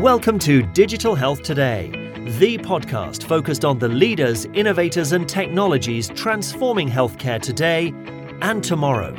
Welcome to Digital Health Today, the podcast focused on the leaders, innovators, and technologies transforming healthcare today and tomorrow.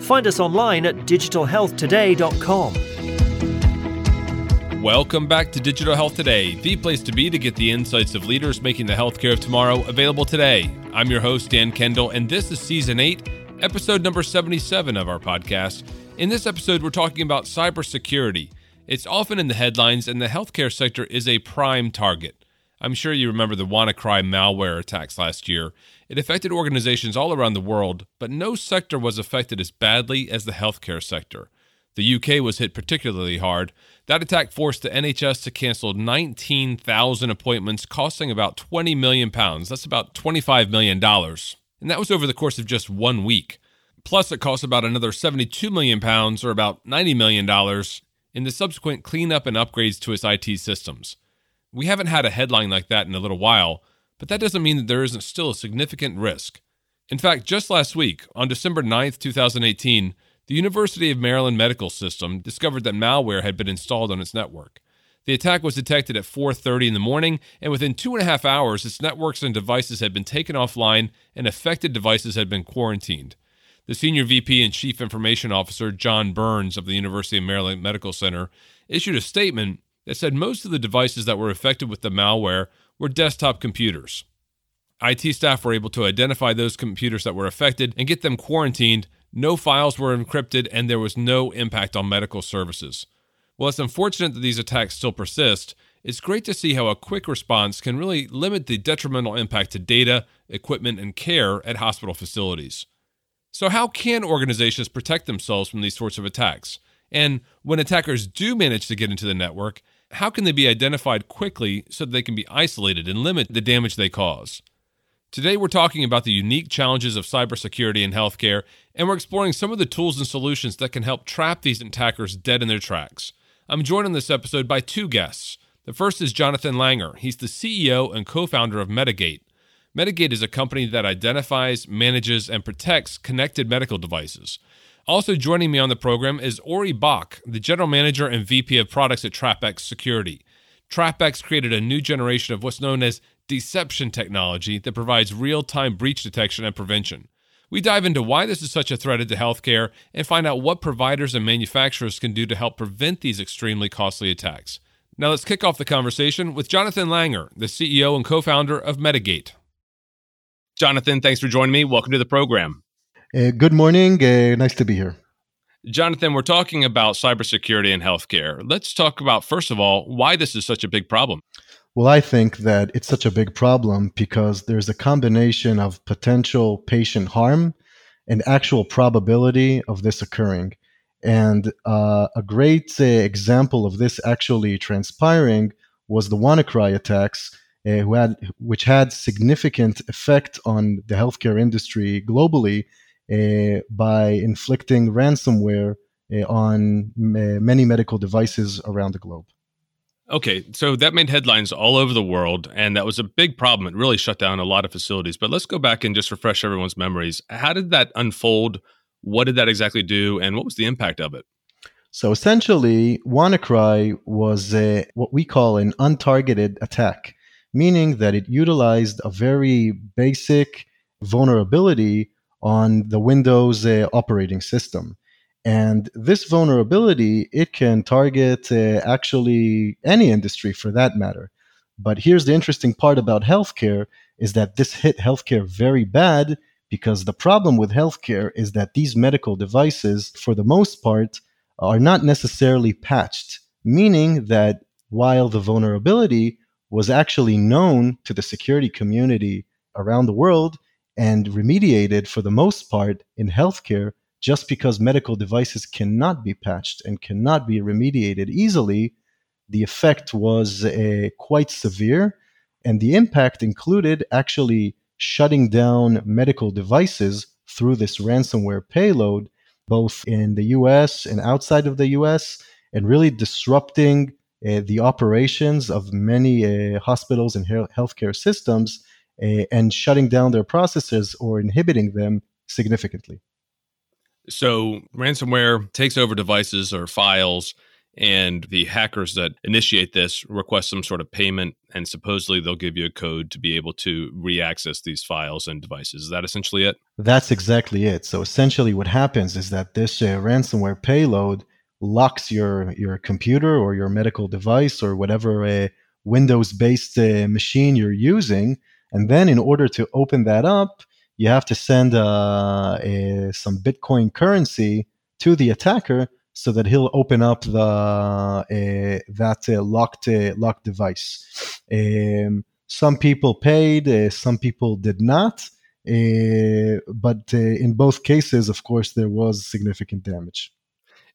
Find us online at digitalhealthtoday.com. Welcome back to Digital Health Today, the place to be to get the insights of leaders making the healthcare of tomorrow available today. I'm your host, Dan Kendall, and this is Season 8, episode number 77 of our podcast. In this episode, we're talking about cybersecurity. It's often in the headlines, and the healthcare sector is a prime target. I'm sure you remember the WannaCry malware attacks last year. It affected organizations all around the world, but no sector was affected as badly as the healthcare sector. The UK was hit particularly hard. That attack forced the NHS to cancel 19,000 appointments, costing about 20 million pounds. That's about 25 million dollars. And that was over the course of just one week. Plus, it cost about another 72 million pounds, or about 90 million dollars, in the subsequent cleanup and upgrades to its IT systems. We haven't had a headline like that in a little while, but that doesn't mean that there isn't still a significant risk. In fact, just last week, on December 9th, 2018, the University of Maryland Medical System discovered that malware had been installed on its network. The attack was detected at 4:30 in the morning, and within two and a half hours, its networks and devices had been taken offline, and affected devices had been quarantined. The senior VP and Chief Information Officer, John Burns of the University of Maryland Medical Center, issued a statement that said most of the devices that were affected with the malware were desktop computers. IT staff were able to identify those computers that were affected and get them quarantined. No files were encrypted, and there was no impact on medical services. While it's unfortunate that these attacks still persist, it's great to see how a quick response can really limit the detrimental impact to data, equipment, and care at hospital facilities. So, how can organizations protect themselves from these sorts of attacks? And when attackers do manage to get into the network, how can they be identified quickly so that they can be isolated and limit the damage they cause? Today, we're talking about the unique challenges of cybersecurity in healthcare, and we're exploring some of the tools and solutions that can help trap these attackers dead in their tracks. I'm joined in this episode by two guests. The first is Jonathan Langer. He's the CEO and co founder of Medigate. Medigate is a company that identifies, manages, and protects connected medical devices. Also joining me on the program is Ori Bach, the general manager and VP of products at TrapX Security. TrapX created a new generation of what's known as deception technology that provides real time breach detection and prevention. We dive into why this is such a threat to healthcare and find out what providers and manufacturers can do to help prevent these extremely costly attacks. Now let's kick off the conversation with Jonathan Langer, the CEO and co founder of Medigate. Jonathan, thanks for joining me. Welcome to the program. Uh, good morning. Uh, nice to be here. Jonathan, we're talking about cybersecurity and healthcare. Let's talk about, first of all, why this is such a big problem. Well, I think that it's such a big problem because there's a combination of potential patient harm and actual probability of this occurring. And uh, a great uh, example of this actually transpiring was the WannaCry attacks, who had, which had significant effect on the healthcare industry globally uh, by inflicting ransomware uh, on uh, many medical devices around the globe. Okay, so that made headlines all over the world, and that was a big problem. It really shut down a lot of facilities. But let's go back and just refresh everyone's memories. How did that unfold? What did that exactly do, and what was the impact of it? So essentially, WannaCry was a, what we call an untargeted attack, meaning that it utilized a very basic vulnerability on the Windows uh, operating system. And this vulnerability, it can target uh, actually any industry for that matter. But here's the interesting part about healthcare is that this hit healthcare very bad because the problem with healthcare is that these medical devices, for the most part, are not necessarily patched, meaning that while the vulnerability was actually known to the security community around the world and remediated for the most part in healthcare, just because medical devices cannot be patched and cannot be remediated easily, the effect was uh, quite severe. And the impact included actually shutting down medical devices through this ransomware payload, both in the US and outside of the US, and really disrupting the operations of many uh, hospitals and healthcare systems uh, and shutting down their processes or inhibiting them significantly. So ransomware takes over devices or files and the hackers that initiate this request some sort of payment and supposedly they'll give you a code to be able to re-access these files and devices. Is that essentially it? That's exactly it. So essentially what happens is that this uh, ransomware payload locks your your computer or your medical device or whatever uh, windows based uh, machine you're using and then in order to open that up you have to send uh, a, some bitcoin currency to the attacker so that he'll open up the uh, that uh, locked uh, locked device. Um, some people paid, uh, some people did not, uh, but in both cases, of course, there was significant damage.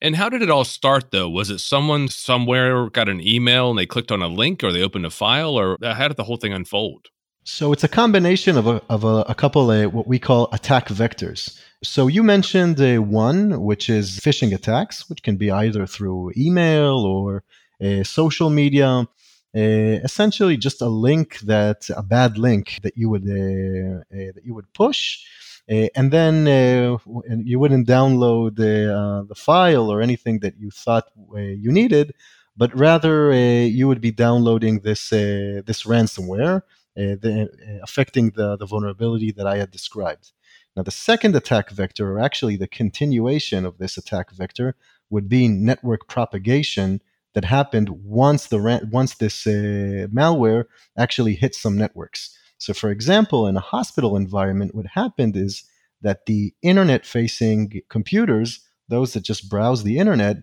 And how did it all start, though? Was it someone somewhere got an email and they clicked on a link, or they opened a file, or how did the whole thing unfold? So it's a combination of a, of a, a couple of what we call attack vectors. So you mentioned uh, one, which is phishing attacks, which can be either through email or uh, social media. Uh, essentially, just a link that a bad link that you would uh, uh, that you would push, uh, Eh, and then eh, you wouldn't download the uh, the file or anything that you thought eh, you needed, but rather you would be downloading this this ransomware, the, affecting the the vulnerability that I had described. Now, the second attack vector, or actually the continuation of this attack vector, would be network propagation that happened once the once this uh, malware actually hit some networks. So, for example, in a hospital environment, what happened is that the internet-facing computers, those that just browse the internet,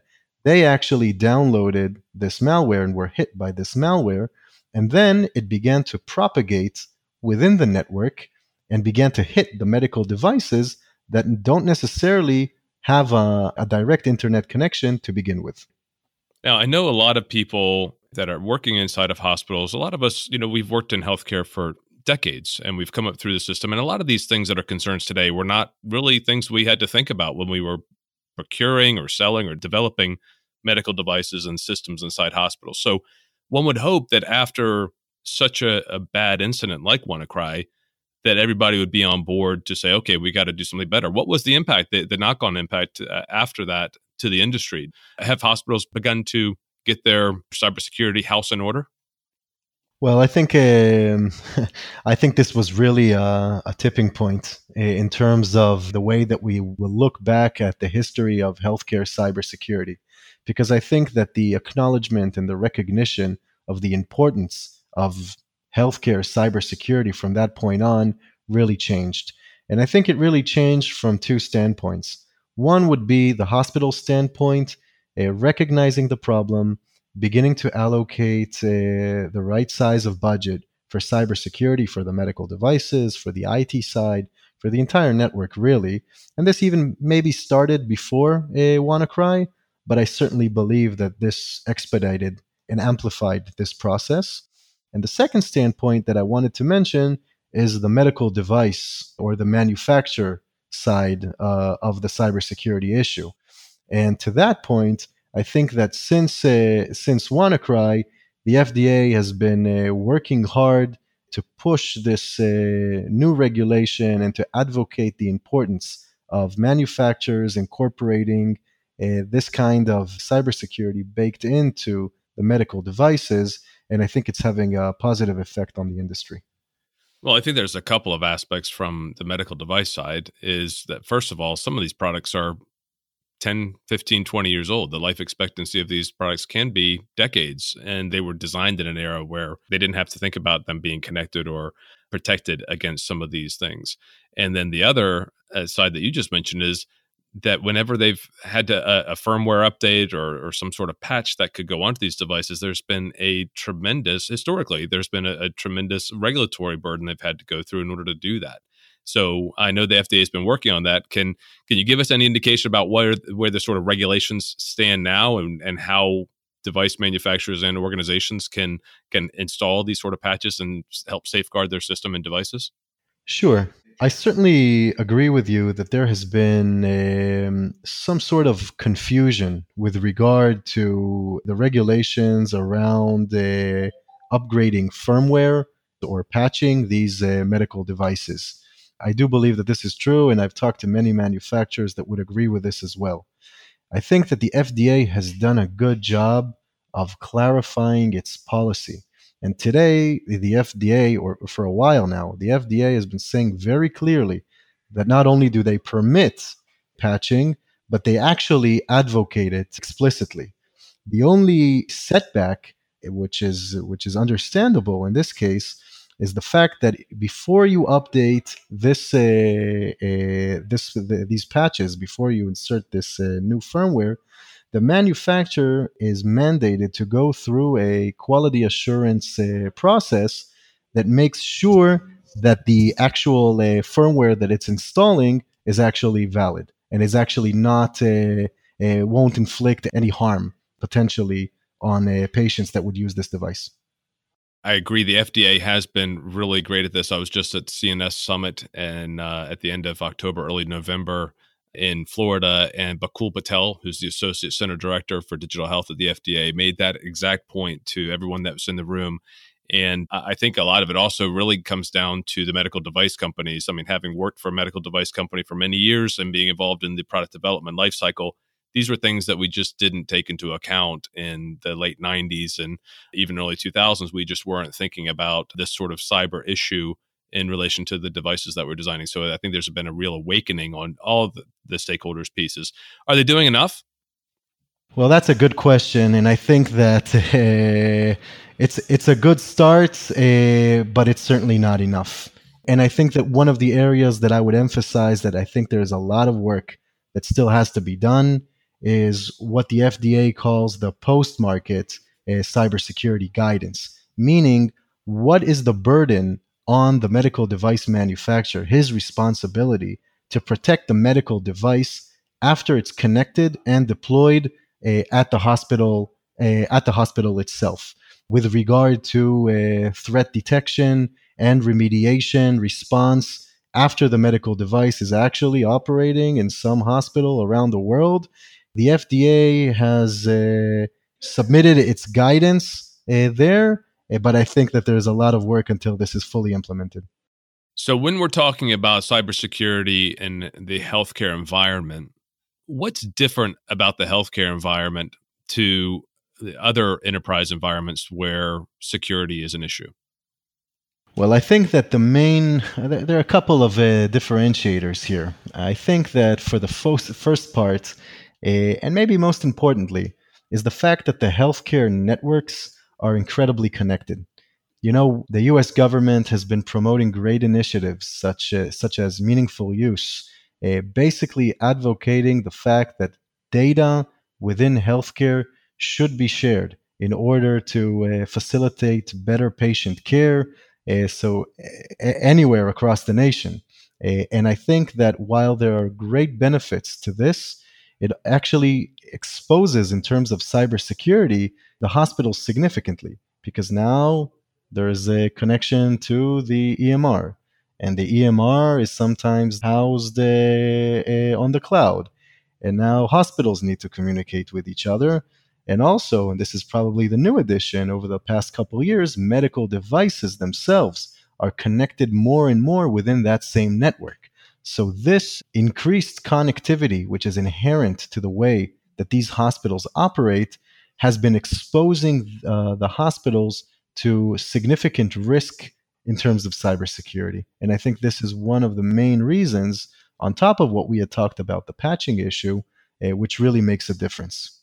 they actually downloaded this malware and were hit by this malware, and then it began to propagate within the network and began to hit the medical devices that don't necessarily have a, a, direct internet connection to begin with. Now, I know a lot of people that are working inside of hospitals. A lot of us, you know, we've worked in healthcare for decades and we've come up through the system. And a lot of these things that are concerns today were not really things we had to think about when we were procuring or selling or developing medical devices and systems inside hospitals. So one would hope that after such a, a bad incident like WannaCry, that everybody would be on board to say, okay, we got to do something better. What was the impact, the, the knock on impact uh, after that to the industry? Have hospitals begun to get their cybersecurity house in order? Well, I think um, I think this was really a, a, tipping point in terms of the way that we will look back at the history of healthcare cybersecurity, because I think that the acknowledgement and the recognition of the importance of healthcare cybersecurity from that point on really changed. And I think it really changed from two standpoints. One would be the hospital standpoint, uh, recognizing the problem, beginning to allocate uh, the right size of budget for cybersecurity for the medical devices, for the IT side, for the entire network, really. And this even maybe started before uh, WannaCry, but I certainly believe that this expedited and amplified this process. And the second standpoint that I wanted to mention is the medical device or the manufacturer side uh, of the cybersecurity issue. And to that point, I think that since uh, since WannaCry, the FDA has been uh, working hard to push this uh, new regulation and to advocate the importance of manufacturers incorporating uh, this kind of cybersecurity baked into the medical devices and I think it's having a positive effect on the industry. Well, I think there's a couple of aspects from the medical device side is that first of all, some of these products are 10, 15, 20 years old. The life expectancy of these products can be decades, and they were designed in an era where they didn't have to think about them being connected or protected against some of these things. And then the other uh, side that you just mentioned is that whenever they've had to, a, uh, a, firmware update or, or some sort of patch that could go onto these devices, there's been a tremendous, historically, there's been a, a, tremendous regulatory burden they've had to go through in order to do that. So I know the FDA has been working on that. Can can you give us any indication about where where the sort of regulations stand now and, and how device manufacturers and organizations can can install these sort of patches and help safeguard their system and devices? Sure. I certainly agree with you that there has been um, some sort of confusion with regard to the regulations around uh, upgrading firmware or patching these uh, medical devices. I do believe that this is true, and I've talked to many manufacturers that would agree with this as well. I think that the FDA has done a good job of clarifying its policy. And today, the FDA, or for a while now, the FDA has been saying very clearly that not only do they permit patching, but they actually advocate it explicitly. The only setback, which is which is understandable in this case, is the fact that before you update this uh, uh, this the, these patches, before you insert this uh, new firmware, the manufacturer is mandated to go through a quality assurance uh, process that makes sure that the actual uh, firmware that it's installing is actually valid and is actually not won't inflict any harm potentially on uh, patients that would use this device. I agree. The FDA has been really great at this. I was just at CNS Summit and uh, at the end of October, early November in Florida, and Bakul Patel, who's the Associate Center Director for Digital Health at the FDA, made that exact point to everyone that was in the room. And I think a lot of it also really comes down to the medical device companies. I mean, having worked for a medical device company for many years and being involved in the product development lifecycle, these were things that we just didn't take into account in the late 90s and even early 2000s. We just weren't thinking about this sort of cyber issue in relation to the devices that we're designing. So I think there's been a real awakening on all the, the stakeholders' pieces. Are they doing enough? Well, that's a good question, and I think that uh, it's it's a good start, uh, but it's certainly not enough. And I think that one of the areas that I would emphasize that I think there's a lot of work that still has to be done is what the FDA calls the post market uh, cybersecurity guidance, meaning what is the burden on the medical device manufacturer, his responsibility to protect the medical device after it's connected and deployed uh, at the hospital uh, at the hospital itself. With regard to threat detection and remediation response after the medical device is actually operating in some hospital around the world the FDA has uh, submitted its guidance uh, there, uh, but I think that there's a lot of work until this is fully implemented. So, when we're talking about cybersecurity and the healthcare environment, what's different about the healthcare environment to the other enterprise environments where security is an issue? Well, I think that the main, there are a couple of uh, differentiators here. I think that for the first, first part, and maybe most importantly, is the fact that the healthcare networks are incredibly connected. You know, the US government has been promoting great initiatives such, uh, such as meaningful use, uh, basically advocating the fact that data within healthcare should be shared in order to uh, facilitate better patient care. So, anywhere across the nation. And I think that while there are great benefits to this, it actually exposes, in terms of cybersecurity, the hospital significantly because now there is a connection to the EMR, and the EMR is sometimes housed uh, uh, on the cloud. And now hospitals need to communicate with each other. And also, and this is probably the new addition over the past couple years, medical devices themselves are connected more and more within that same network. So, this increased connectivity, which is inherent to the way that these hospitals operate, has been exposing uh, the hospitals to significant risk in terms of cybersecurity. And I think this is one of the main reasons, on top of what we had talked about, the patching issue, uh, which really makes a difference.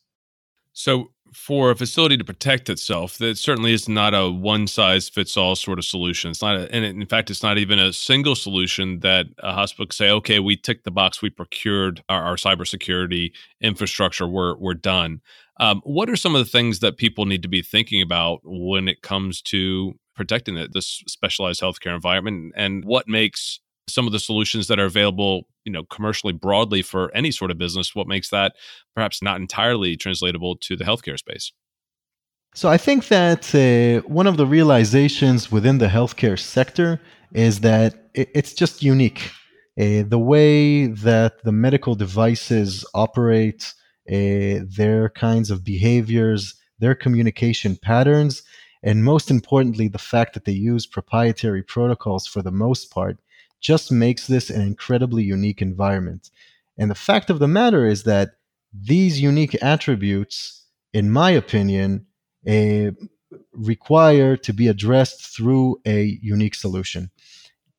So, for a facility to protect itself, that certainly is not a one size fits all sort of solution. It's not, a, and in fact, it's not even a single solution that a hospital can say, "Okay, we ticked the box, we procured our, our cybersecurity infrastructure, we're we're done." Um, what are some of the things that people need to be thinking about when it comes to protecting it, this specialized healthcare environment, and what makes some of the solutions that are available you know commercially broadly for any sort of business what makes that perhaps not entirely translatable to the healthcare space? So i think that uh, one of the realizations within the healthcare sector is that it's just unique. Uh, the way that the medical devices operate uh, their kinds of behaviors their communication patterns and most importantly the fact that they use proprietary protocols for the most part just makes this an incredibly unique environment. And the fact of the matter is that these unique attributes, in my opinion, uh, require to be addressed through a unique solution.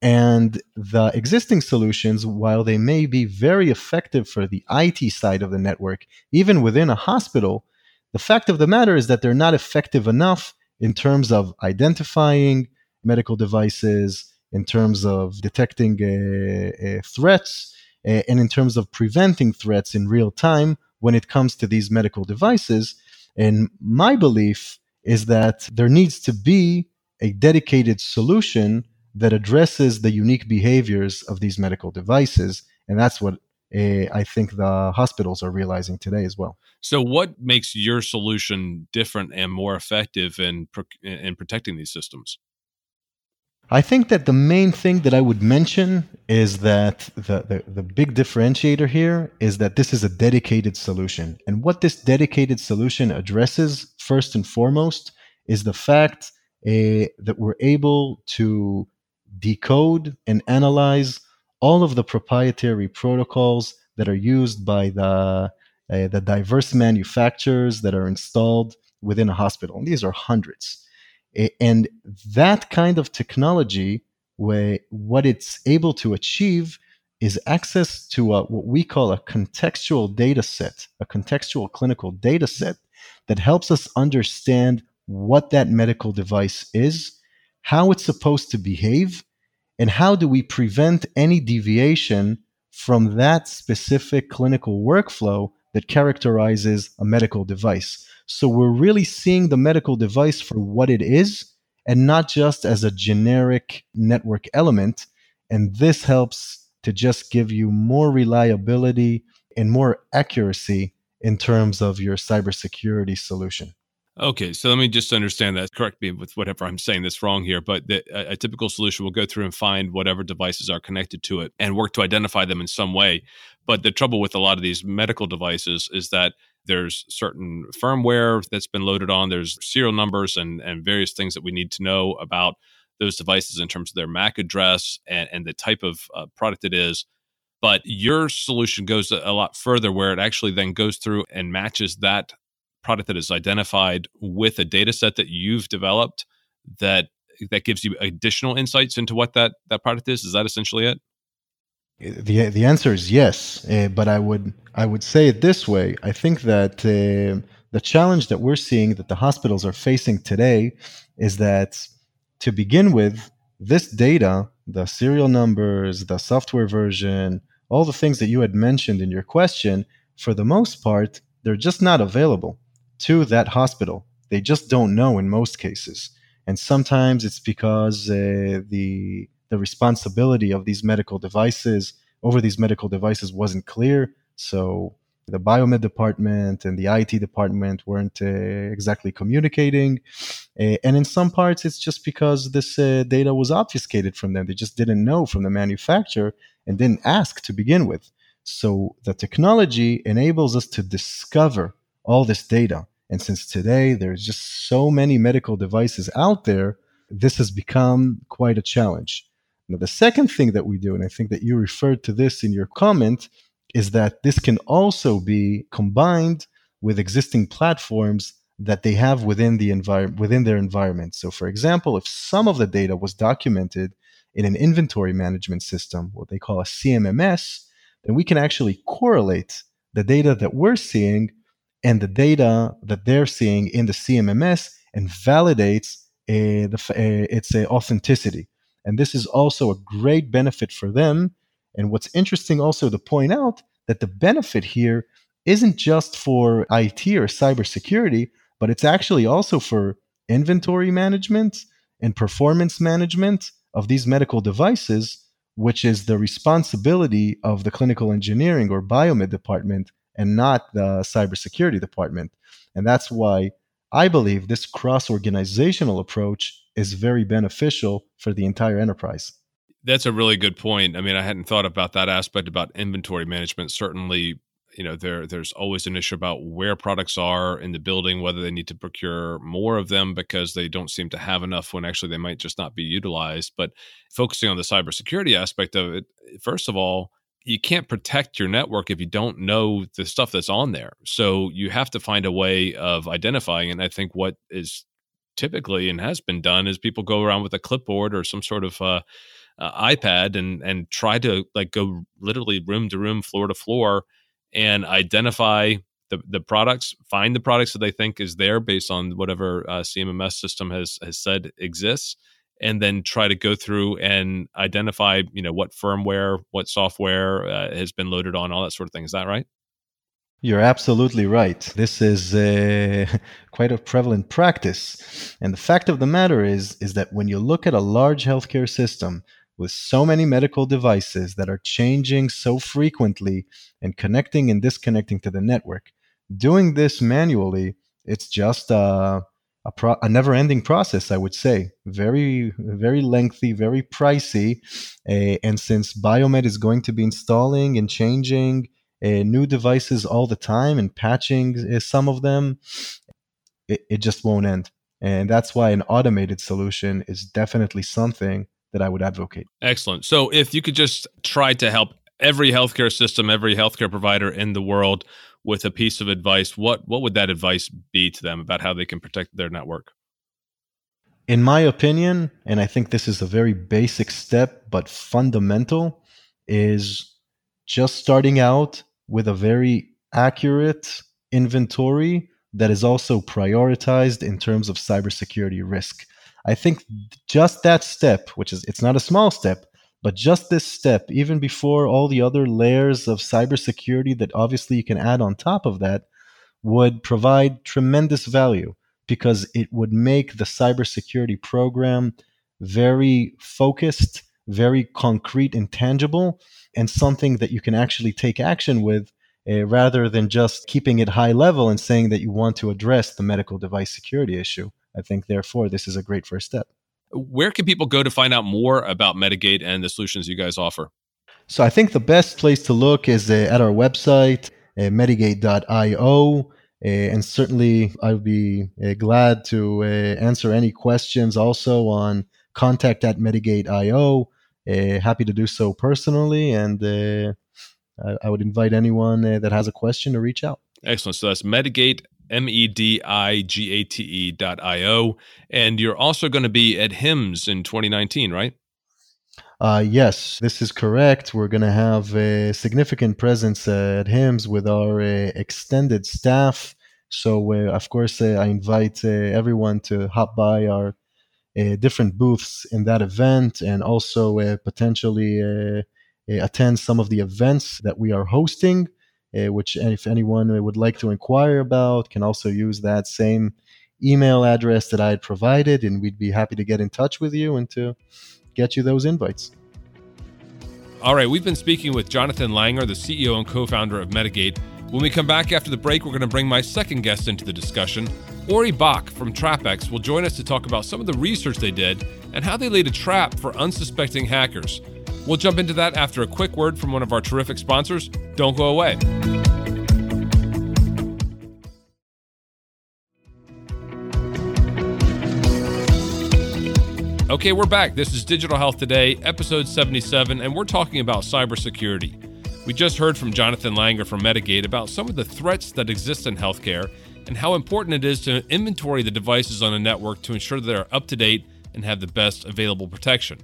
And the existing solutions, while they may be very effective for the IT side of the network, even within a hospital, the fact of the matter is that they're not effective enough in terms of identifying medical devices, in terms of detecting uh, uh, threats, and in terms of preventing threats in real time when it comes to these medical devices. And my belief is that there needs to be a dedicated solution that addresses the unique behaviors of these medical devices. And that's what uh, I think the hospitals are realizing today as well. So, what makes your solution different and more effective in in protecting these systems? I think that the main thing that I would mention is that the, the, the, big differentiator here is that this is a dedicated solution. And what this dedicated solution addresses, first and foremost, is the fact uh, that we're able to decode and analyze all of the proprietary protocols that are used by the, uh, the diverse manufacturers that are installed within a hospital. And these are hundreds. And that kind of technology, where what it's able to achieve is access to a, what we call a contextual data set, a contextual clinical data set that helps us understand what that medical device is, how it's supposed to behave, and how do we prevent any deviation from that specific clinical workflow that characterizes a medical device. So we're really seeing the medical device for what it is and not just as a generic network element. And this helps to just give you more reliability and more accuracy in terms of your cybersecurity solution. Okay, so let me just understand that. Correct me with whatever I'm saying this wrong here, but the, a, a, typical solution will go through and find whatever devices are connected to it and work to identify them in some way. But the trouble with a lot of these medical devices is that there's certain firmware that's been loaded on, there's serial numbers and, and various things that we need to know about those devices in terms of their MAC address and, and the type of uh, product it is. But your solution goes a lot further where it actually then goes through and matches that product that is identified with a data set that you've developed that that gives you additional insights into what that that product is is that essentially it the the answer is yes uh, but i would i would say it this way i think that uh, the challenge that we're seeing that the hospitals are facing today is that to begin with this data the serial numbers the software version all the things that you had mentioned in your question for the most part they're just not available to that hospital. They just don't know in most cases. And sometimes it's because uh, the the responsibility of these medical devices over these medical devices wasn't clear. So the biomed department and the IT department weren't uh, exactly communicating. Uh, and in some parts, it's just because this uh, data was obfuscated from them. They just didn't know from the manufacturer and didn't ask to begin with. So the technology enables us to discover all this data. And since today there's just so many medical devices out there, this has become quite a challenge. Now, the second thing that we do, and I think that you referred to this in your comment, is that this can also be combined with existing platforms that they have within the environment within their environment. So for example, if some of the data was documented in an inventory management system, what they call a CMMS, then we can actually correlate the data that we're seeing and the data that they're seeing in the CMMS and validates uh, the, uh, its uh, authenticity. And this is also a great benefit for them. And what's interesting also to point out that the benefit here isn't just for IT or cybersecurity, but it's actually also for inventory management and performance management of these medical devices, which is the responsibility of the clinical engineering or biomed department and not the cybersecurity department. And that's why I believe this cross organizational approach is very beneficial for the entire enterprise. That's a really good point. I mean, I hadn't thought about that aspect about inventory management. Certainly, you know, there there's always an issue about where products are in the building, whether they need to procure more of them because they don't seem to have enough when actually they might just not be utilized. But focusing on the cybersecurity aspect of it, first of all, you can't protect your network if you don't know the stuff that's on there. So you have to find a way of identifying. And I think what is typically and has been done is people go around with a clipboard or some sort of uh, uh, iPad and and try to like go literally room to room, floor to floor, and identify the the products, find the products that they think is there based on whatever uh, CMMS system has has said exists, and then try to go through and identify you know what firmware, what software uh, has been loaded on, all that sort of thing. Is that right? You're absolutely right. This is uh, quite a prevalent practice. And the fact of the matter is is that when you look at a large healthcare system with so many medical devices that are changing so frequently and connecting and disconnecting to the network, doing this manually, it's just a, a, pro, a never-ending process. I would say very, very lengthy, very pricey. Uh, and since Biomed is going to be installing and changing uh, new devices all the time and patching uh, some of them, it, it just won't end. And that's why an automated solution is definitely something that I would advocate. Excellent. So if you could just try to help every healthcare system, every healthcare provider in the world with a piece of advice, what what would that advice be to them about how they can protect their network? In my opinion, and I think this is a very basic step but fundamental, is just starting out with a very accurate inventory that is also prioritized in terms of cybersecurity risk. I think just that step, which is it's not a small step, but just this step, even before all the other layers of cybersecurity that obviously you can add on top of that, would provide tremendous value because it would make the cybersecurity program very focused, very concrete and tangible, and something that you can actually take action with uh, rather than just keeping it high level and saying that you want to address the medical device security issue. I think, therefore, this is a great first step. Where can people go to find out more about Medigate and the solutions you guys offer? So I think the best place to look is uh, at our website, uh, medigate.io. Uh, and certainly, I'd be uh, glad to uh, answer any questions also on contact at medigate.io. Uh, happy to do so personally. And uh, I, I, would invite anyone that has a question to reach out. Excellent. So that's Medigate M E D I G A T E dot I O. And you're also going to be at HIMSS in 2019, right? Uh, yes, this is correct. We're going to have a significant presence at HIMSS with our uh, extended staff. So, uh, of course, uh, I invite uh, everyone to hop by our different booths in that event and also potentially attend some of the events that we are hosting Eh, which if anyone would like to inquire about can also use that same email address that I had provided, and we'd be happy to get in touch with you and to get you those invites. All right, we've been speaking with Jonathan Langer, the CEO and co founder of Medigate. When we come back after the break, we're going to bring my second guest into the discussion. Ori Bach from TrapX will join us to talk about some of the research they did and how they laid a trap for unsuspecting hackers. We'll jump into that after a quick word from one of our terrific sponsors. Don't go away. Okay, we're back. This is Digital Health Today, episode 77, and we're talking about cybersecurity. We just heard from Jonathan Langer from Medigate about some of the threats that exist in healthcare and how important it is to inventory the devices on a network to ensure that they're up to date and have the best available protection.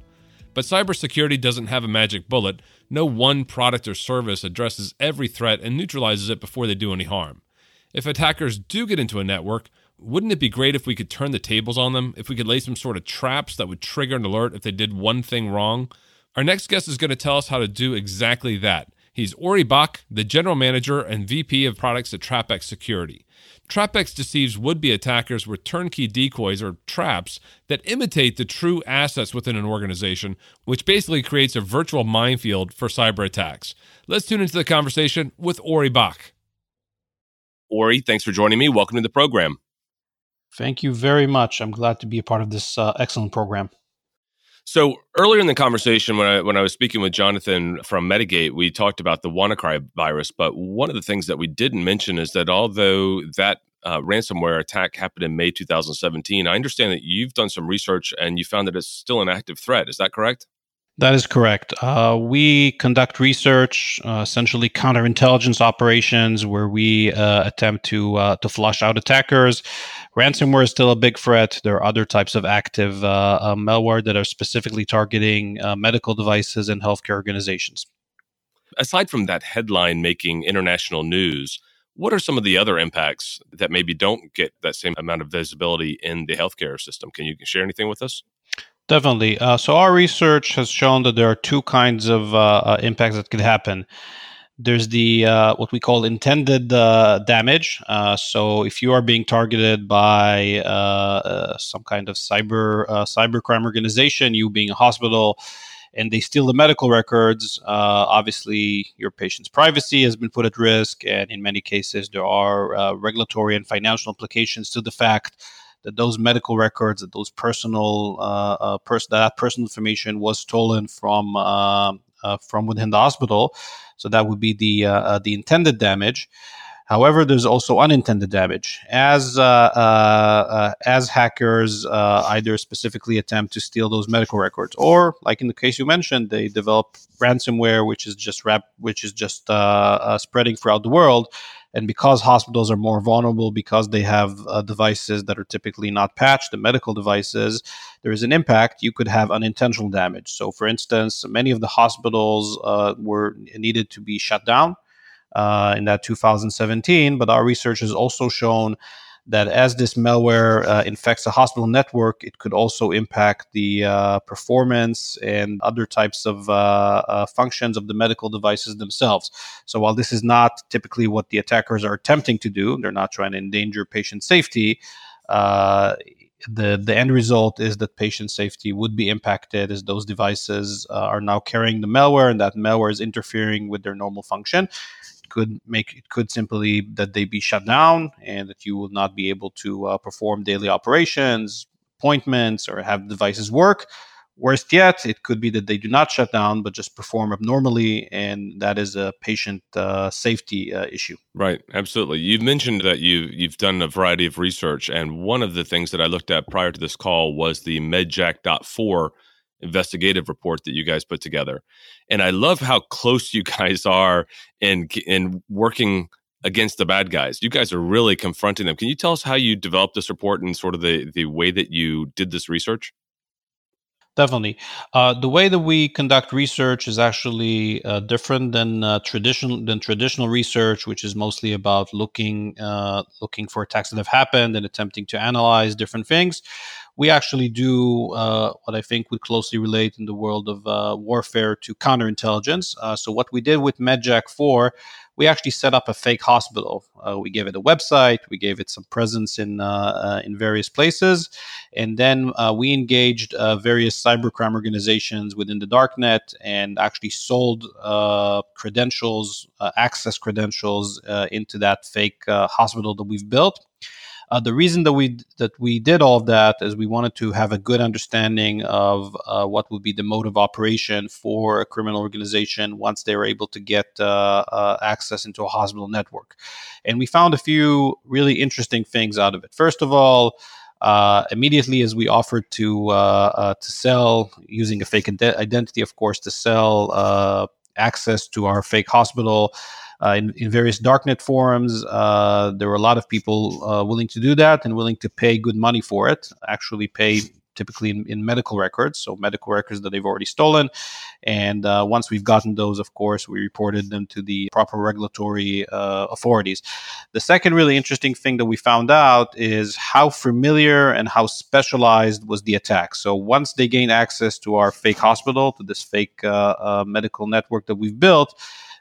But cybersecurity doesn't have a magic bullet. No one product or service addresses every threat and neutralizes it before they do any harm. If attackers do get into a network, wouldn't it be great if we could turn the tables on them? If we could lay some sort of traps that would trigger an alert if they did one thing wrong? Our next guest is going to tell us how to do exactly that. He's Ori Bach, the general manager and VP of products at TrapX Security. TrapX deceives would be attackers with turnkey decoys or traps that imitate the true assets within an organization, which basically creates a virtual minefield for cyber attacks. Let's tune into the conversation with Ori Bach. Ori, thanks for joining me. Welcome to the program. Thank you very much. I'm glad to be a part of this uh, excellent program. So earlier in the conversation, when I when I was speaking with Jonathan from Medigate, we talked about the WannaCry virus. But one of the things that we didn't mention is that although that uh, ransomware attack happened in May 2017, I understand that you've done some research and you found that it's still an active threat. Is that correct? That is correct. Uh, we conduct research, uh, essentially counterintelligence operations, where we uh, attempt to uh, to flush out attackers. Ransomware is still a big threat. There are other types of active uh, uh, malware that are specifically targeting medical devices and healthcare organizations. Aside from that headline making international news, what are some of the other impacts that maybe don't get that same amount of visibility in the healthcare system? Can you share anything with us? Definitely. Uh, so our research has shown that there are two kinds of uh, uh, impacts that could happen. There's the uh, what we call intended uh, damage. Uh, so if you are being targeted by some kind of cyber cybercrime organization, you being a hospital, and they steal the medical records, obviously your patient's privacy has been put at risk, and in many cases there are regulatory and financial implications to the fact that those medical records, that those personal uh, uh, that personal information was stolen from uh, uh, from within the hospital. So that would be the uh, the intended damage. However, there's also unintended damage as as hackers either specifically attempt to steal those medical records, or like in the case you mentioned, they develop ransomware, which is just rap- which is just spreading throughout the world and because hospitals are more vulnerable, because they have uh, devices that are typically not patched, the medical devices, there is an impact. You could have unintentional damage. So, for instance, many of the hospitals uh, were needed to be shut down uh, in that 2017. But our research has also shown that as this malware uh, infects a hospital network, it could also impact the uh, performance and other types of uh, uh, functions of the medical devices themselves. So while this is not typically what the attackers are attempting to do, they're not trying to endanger patient safety. Uh, the the end result is that patient safety would be impacted as those devices uh, are now carrying the malware and that malware is interfering with their normal function could make it could simply that they be shut down and that you will not be able to uh, perform daily operations, appointments, or have devices work. Worst yet, it could be that they do not shut down, but just perform abnormally, and that is a patient uh, safety uh, issue. Right, absolutely. You've mentioned that you've you've done a variety of research, and one of the things that I looked at prior to this call was the MedJack.4 investigative report that you guys put together. And I love how close you guys are in in working against the bad guys. You guys are really confronting them. Can you tell us how you developed this report and sort of the the way that you did this research? Definitely. Uh, the way that we conduct research is actually uh, different than uh, traditional than traditional research, which is mostly about looking uh, looking for attacks that have happened and attempting to analyze different things we actually do uh, what I think would closely relate in the world of uh, warfare to counterintelligence. Uh, so, what we did with MedJack 4, we actually set up a fake hospital. Uh, we gave it a website, we gave it some presence in uh, uh, in various places, and then we engaged various cybercrime organizations within the darknet and actually sold credentials, access credentials into that fake hospital that we've built. Uh, the reason that we that we did all of that is we wanted to have a good understanding of uh, what would be the mode of operation for a criminal organization once they were able to get uh, uh access into a hospital network, and we found a few really interesting things out of it. First of all. Uh, immediately as we offered to uh, to sell using a fake identity, of course, to sell access to our fake hospital, uh, in, in various darknet forums. Uh, there were a lot of people uh, willing to do that and willing to pay good money for it, actually pay typically in, in, medical records, so medical records that they've already stolen. And uh, once we've gotten those, of course, we reported them to the proper regulatory uh, authorities. The second really interesting thing that we found out is how familiar and how specialized was the attack. So once they gained access to our fake hospital, to this fake uh, medical network that we've built,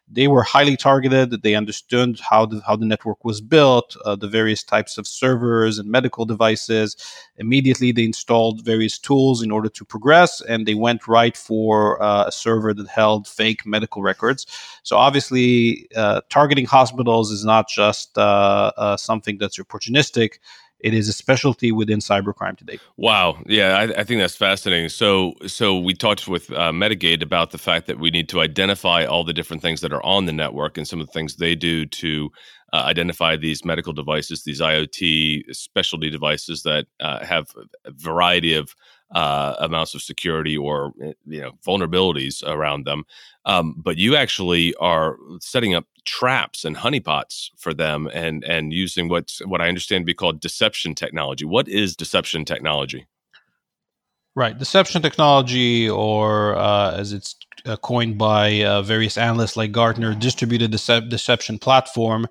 they were highly targeted. They understood how the, how the network was built, uh, the various types of servers and medical devices. Immediately, they installed various tools in order to progress, and they went right for uh, a server that held fake medical records. So, obviously, uh, targeting hospitals is not just uh, uh, something that's opportunistic it is a specialty within cybercrime today. Wow, yeah, I, I think that's fascinating. So, so we talked with uh, Medigate about the fact that we need to identify all the different things that are on the network and some of the things they do to uh, identify these medical devices, these IoT specialty devices that uh, have a variety of uh, amounts of security or eh, you know vulnerabilities around them. Um, but you actually are setting up traps and honeypots for them, and and using what's what I understand to be called deception technology. What is deception technology? Right, deception technology, or uh, as it's uh, coined by uh, various analysts like Gartner, distributed dece- deception platform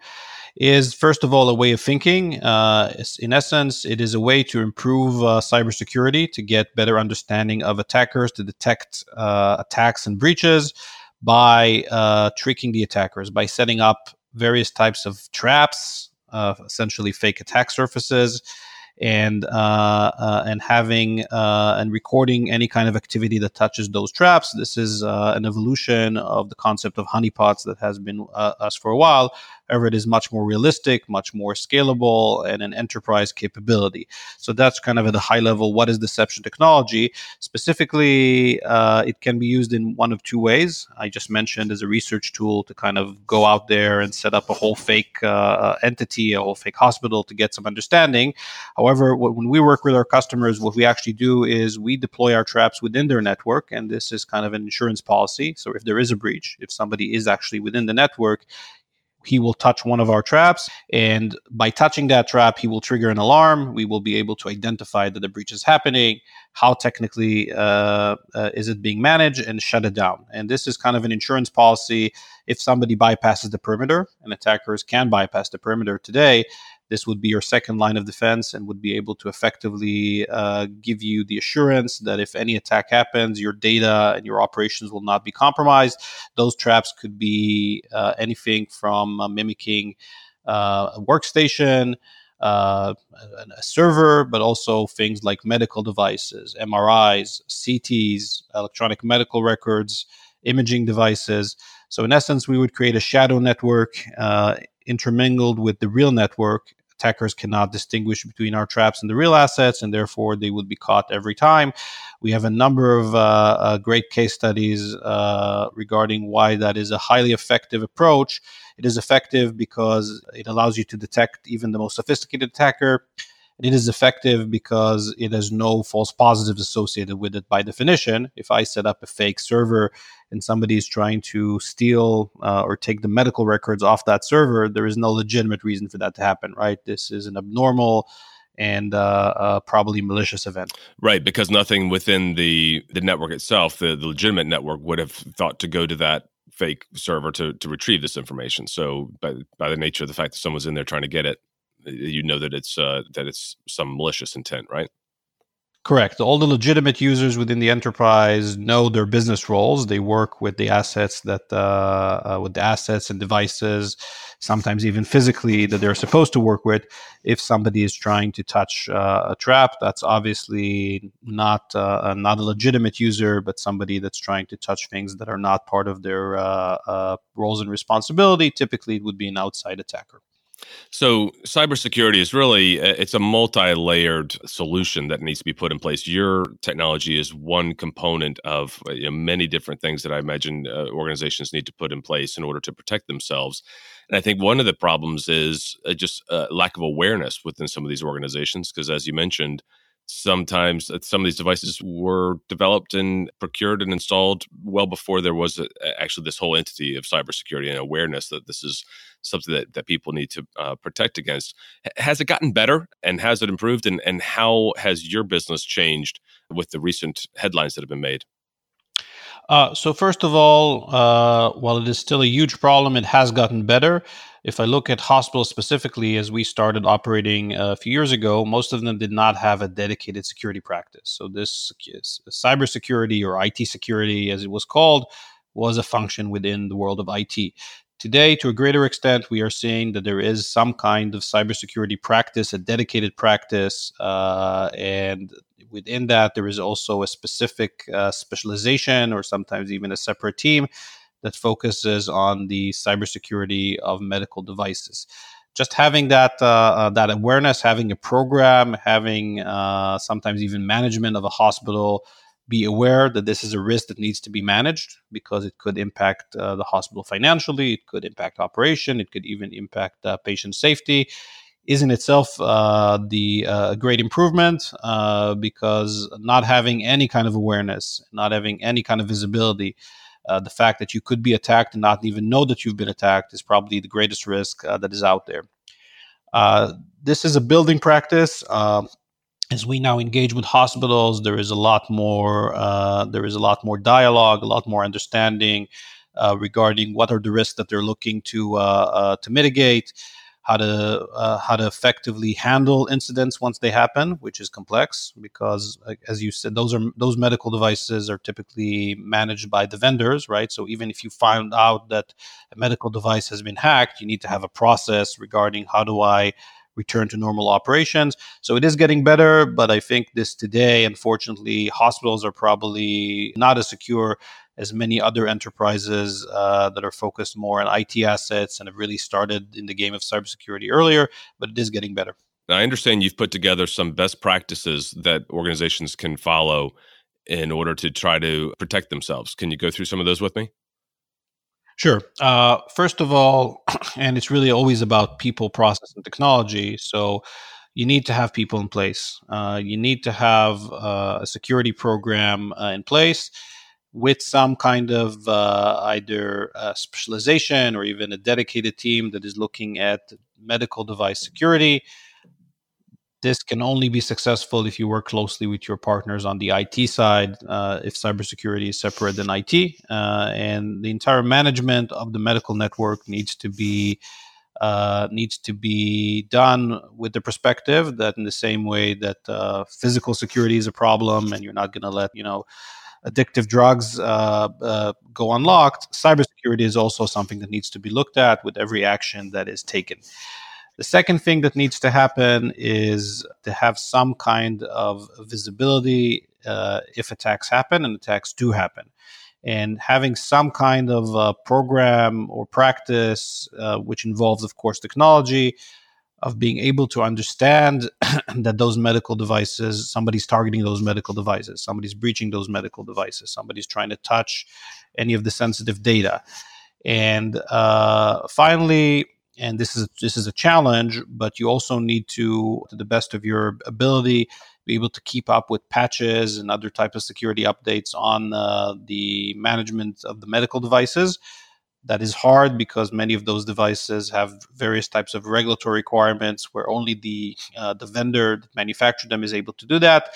is first of all a way of thinking. Uh, in essence, it is a way to improve uh, cybersecurity, to get better understanding of attackers, to detect attacks and breaches by uh, tricking the attackers, by setting up various types of traps, uh, essentially fake attack surfaces and uh, uh, and having uh, and recording any kind of activity that touches those traps. This is uh, an evolution of the concept of honeypots that has been us for a while. It is much more realistic, much more scalable, and an enterprise capability. So that's kind of at a high level. What is deception technology? Specifically, uh, it can be used in one of two ways. I just mentioned as a research tool to kind of go out there and set up a whole fake uh, entity, a whole fake hospital to get some understanding. However, when we work with our customers, what we actually do is we deploy our traps within their network, and this is kind of an insurance policy. So if there is a breach, if somebody is actually within the network, he will touch one of our traps and by touching that trap he will trigger an alarm. We will be able to identify that the breach is happening how technically uh, uh, is it being managed and shut it down. And this is kind of an insurance policy. If somebody bypasses the perimeter and attackers can bypass the perimeter today this would be your second line of defense and would be able to effectively uh, give you the assurance that if any attack happens, your data and your operations will not be compromised. Those traps could be uh, anything from uh, mimicking a workstation. Uh, a server, but also things like medical devices, MRIs, CTs, electronic medical records, imaging devices. So, in essence, we would create a shadow network uh, intermingled with the real network attackers cannot distinguish between our traps and the real assets, and therefore they would be caught every time. We have a number of uh, uh, great case studies uh, regarding why that is a highly effective approach. It is effective because it allows you to detect even the most sophisticated attacker it is effective because it has no false positives associated with it by definition. If I set up a fake server and somebody is trying to steal uh, or take the medical records off that server, there is no legitimate reason for that to happen, right? This is an abnormal and uh, uh, probably malicious event. Right, because nothing within the the network itself, the, the legitimate network, would have thought to go to that fake server to to retrieve this information. So, by by the nature of the fact that someone's in there trying to get it, you know that it's uh, that it's some malicious intent, right? Correct. All the legitimate users within the enterprise know their business roles. They work with the assets that uh, uh, with the assets and devices, sometimes even physically that they're supposed to work with. If somebody is trying to touch uh, a trap, that's obviously not uh, not a legitimate user, but somebody that's trying to touch things that are not part of their uh, uh, roles and responsibility. Typically, it would be an outside attacker. So cybersecurity is really uh, it's a multi-layered solution that needs to be put in place. Your technology is one component of uh, you know, many different things that I imagine uh, organizations need to put in place in order to protect themselves. And I think one of the problems is uh, just uh, lack of awareness within some of these organizations because as you mentioned, sometimes uh, some of these devices were developed and procured and installed well before there was a, actually this whole entity of cybersecurity and awareness that this is something that, that people need to uh, protect against. Has it gotten better and has it improved? And, and how has your business changed with the recent headlines that have been made? Uh, so, first of all, uh, while it is still a huge problem, it has gotten better. If I look at hospitals specifically, as we started operating a few years ago, most of them did not have a dedicated security practice. So this cybersecurity or IT security, as it was called, was a function within the world of IT. Today, to a greater extent, we are seeing that there is some kind of cybersecurity practice, a dedicated practice, uh, and within that, there is also a specific uh, specialization or sometimes even a separate team that focuses on the cybersecurity of medical devices. Just having that uh, uh, that awareness, having a program, having uh, sometimes even management of a hospital be aware that this is a risk that needs to be managed because it could impact uh, the hospital financially, it could impact operation, it could even impact uh, patient safety. is in itself uh, the uh, great improvement uh, because not having any kind of awareness, not having any kind of visibility, uh, the fact that you could be attacked and not even know that you've been attacked is probably the greatest risk that is out there. This is a building practice. As we now engage with hospitals, there is a lot more. Uh, there is a lot more dialogue, a lot more understanding uh, regarding what are the risks that they're looking to uh, to mitigate how to uh, how to effectively handle incidents once they happen, which is complex because, as you said, those are those medical devices are typically managed by the vendors, right? So even if you find out that a medical device has been hacked, you need to have a process regarding how do I return to normal operations. So it is getting better, but I think this today, unfortunately, hospitals are probably not as secure as many other enterprises uh, that are focused more on IT assets and have really started in the game of cybersecurity earlier, but it is getting better. Now, I understand you've put together some best practices that organizations can follow in order to try to protect themselves. Can you go through some of those with me? Sure. Uh, first of all, and it's really always about people, process, and technology. So you need to have people in place. Uh, you need to have uh, a security program uh, in place with some kind of uh, either specialization or even a dedicated team that is looking at medical device security. This can only be successful if you work closely with your partners on the IT side, uh, if cybersecurity is separate than IT. Uh, and the entire management of the medical network needs to be uh, needs to be done with the perspective that in the same way that uh, physical security is a problem and you're not going to let you know addictive drugs uh, uh, go unlocked, cybersecurity is also something that needs to be looked at with every action that is taken. The second thing that needs to happen is to have some kind of visibility uh, if attacks happen, and attacks do happen. And having some kind of uh, program or practice, uh, which involves, of course, technology, of being able to understand that those medical devices, somebody's targeting those medical devices, somebody's breaching those medical devices, somebody's trying to touch any of the sensitive data. And uh, finally, and this is this is a challenge, but you also need to, to the best of your ability, be able to keep up with patches and other type of security updates on uh, the management of the medical devices. That is hard because many of those devices have various types of regulatory requirements where only the uh, the vendor that manufactured them is able to do that.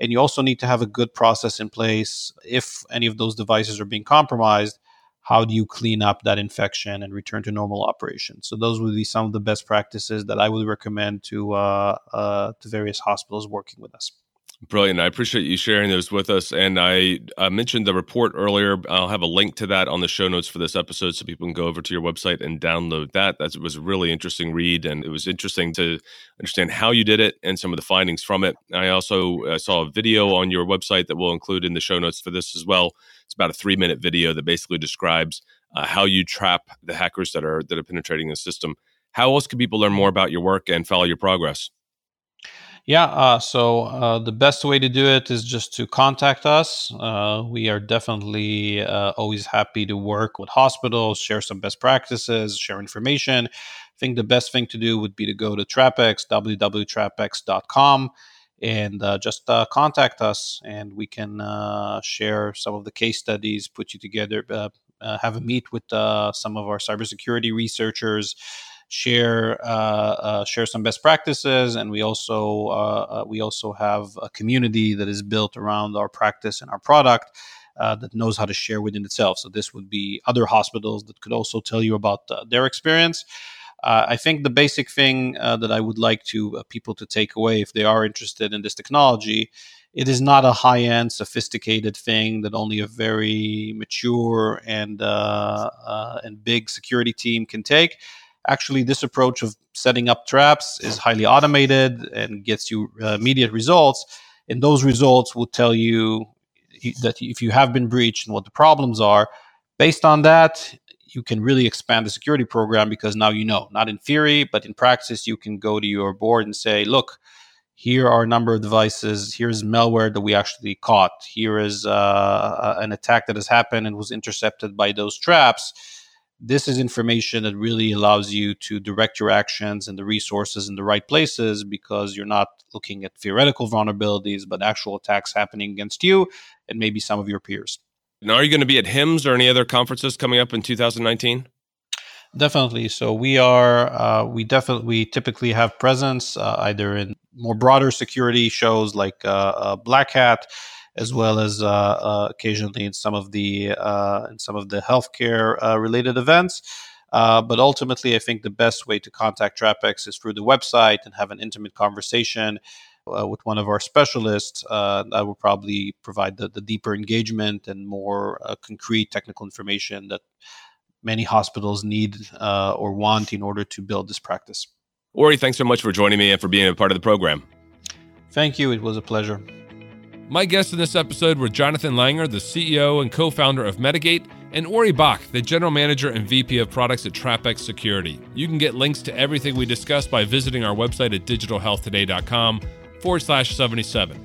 And you also need to have a good process in place if any of those devices are being compromised how do you clean up that infection and return to normal operations? so those would be some of the best practices that i would recommend to uh, uh, to various hospitals working with us Brilliant. I appreciate you sharing those with us. And I uh, mentioned the report earlier. I'll have a link to that on the show notes for this episode so people can go over to your website and download that. That was a really interesting read. And it was interesting to understand how you did it and some of the findings from it. I also uh, saw a video on your website that we'll include in the show notes for this as well. It's about a three minute video that basically describes uh, how you trap the hackers that are that are penetrating the system. How else can people learn more about your work and follow your progress? Yeah, uh, so uh, the best way to do it is just to contact us. Uh, we are definitely uh, always happy to work with hospitals, share some best practices, share information. I think the best thing to do would be to go to TrapX, www.trapx.com, and uh, just uh, contact us, and we can share some of the case studies, put you together, have a meet with some of our cybersecurity researchers share uh, uh, share some best practices, and we also uh, we also have a community that is built around our practice and our product. Uh, that knows how to share within itself. So this would be other hospitals that could also tell you about uh, their experience. Uh, I think the basic thing that I would like to people to take away if they are interested in this technology, it is not a high-end, sophisticated thing that only a very mature and and big security team can take. Actually this approach of setting up traps is highly automated and gets you uh, immediate results and those results will tell you that if you have been breached and what the problems are. Based on that you can really expand the security program because now you know. Not in theory but in practice you can go to your board and say look here are a number of devices. Here's malware that we actually caught. Here is uh, an attack that has happened and was intercepted by those traps. This is information that really allows you to direct your actions and the resources in the right places because you're not looking at theoretical vulnerabilities, but actual attacks happening against you and maybe some of your peers. Now, are you going to be at HIMSS or any other conferences coming up in 2019? Definitely. So we are, uh, we definitely, we typically have presence uh, either in more broader security shows like uh, uh Black Hat, as well as uh, uh, occasionally in some of the in some of the healthcare related events. but ultimately, I think the best way to contact TrapX is through the website and have an intimate conversation. Uh, with one of our specialists uh, that will probably provide the, the deeper engagement and more uh, concrete technical information that many hospitals need uh, or want in order to build this practice. Ori, thanks so much for joining me and for being a part of the program. Thank you. It was a pleasure. My guests in this episode were Jonathan Langer, the CEO and co founder of Medigate, and Ori Bach, the general manager and VP of products at TrapX Security. You can get links to everything we discussed by visiting our website at digitalhealthtoday.com forward slash 77.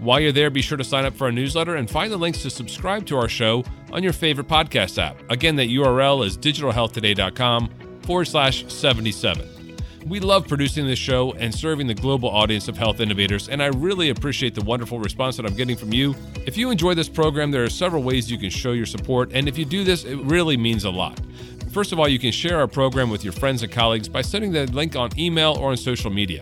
While you're there, be sure to sign up for our newsletter and find the links to subscribe to our show on your favorite podcast app. Again, that URL is digitalhealthtoday.com forward slash 77. We love producing this show and serving the global audience of health innovators, and I really appreciate the wonderful response that I'm getting from you. If you enjoy this program, there are several ways you can show your support, and if you do this, it really means a lot. First of all, you can share our program with your friends and colleagues by sending the link on email or on social media.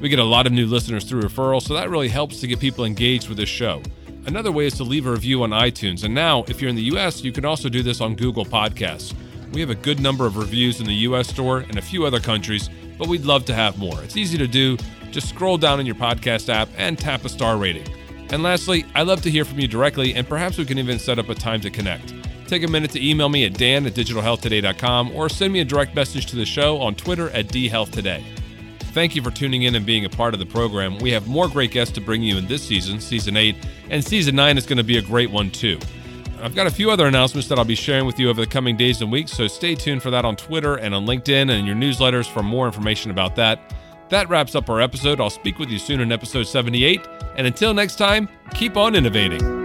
We get a lot of new listeners through referrals, so that really helps to get people engaged with this show. Another way is to leave a review on iTunes. And now, if you're in the US, you can also do this on Google Podcasts. We have a good number of reviews in the US store and a few other countries, but we'd love to have more. It's easy to do. Just scroll down in your podcast app and tap a star rating. And lastly, I'd love to hear from you directly, and perhaps we can even set up a time to connect. Take a minute to email me at dan at digitalhealthtoday.com or send me a direct message to the show on Twitter at dhealthtoday. Thank you for tuning in and being a part of the program. We have more great guests to bring you in this season, season 8, and season 9 is going to be a great one too. I've got a few other announcements that I'll be sharing with you over the coming days and weeks, so stay tuned for that on Twitter and on LinkedIn and your newsletters for more information about that. That wraps up our episode. I'll speak with you soon in episode 78, and until next time, keep on innovating.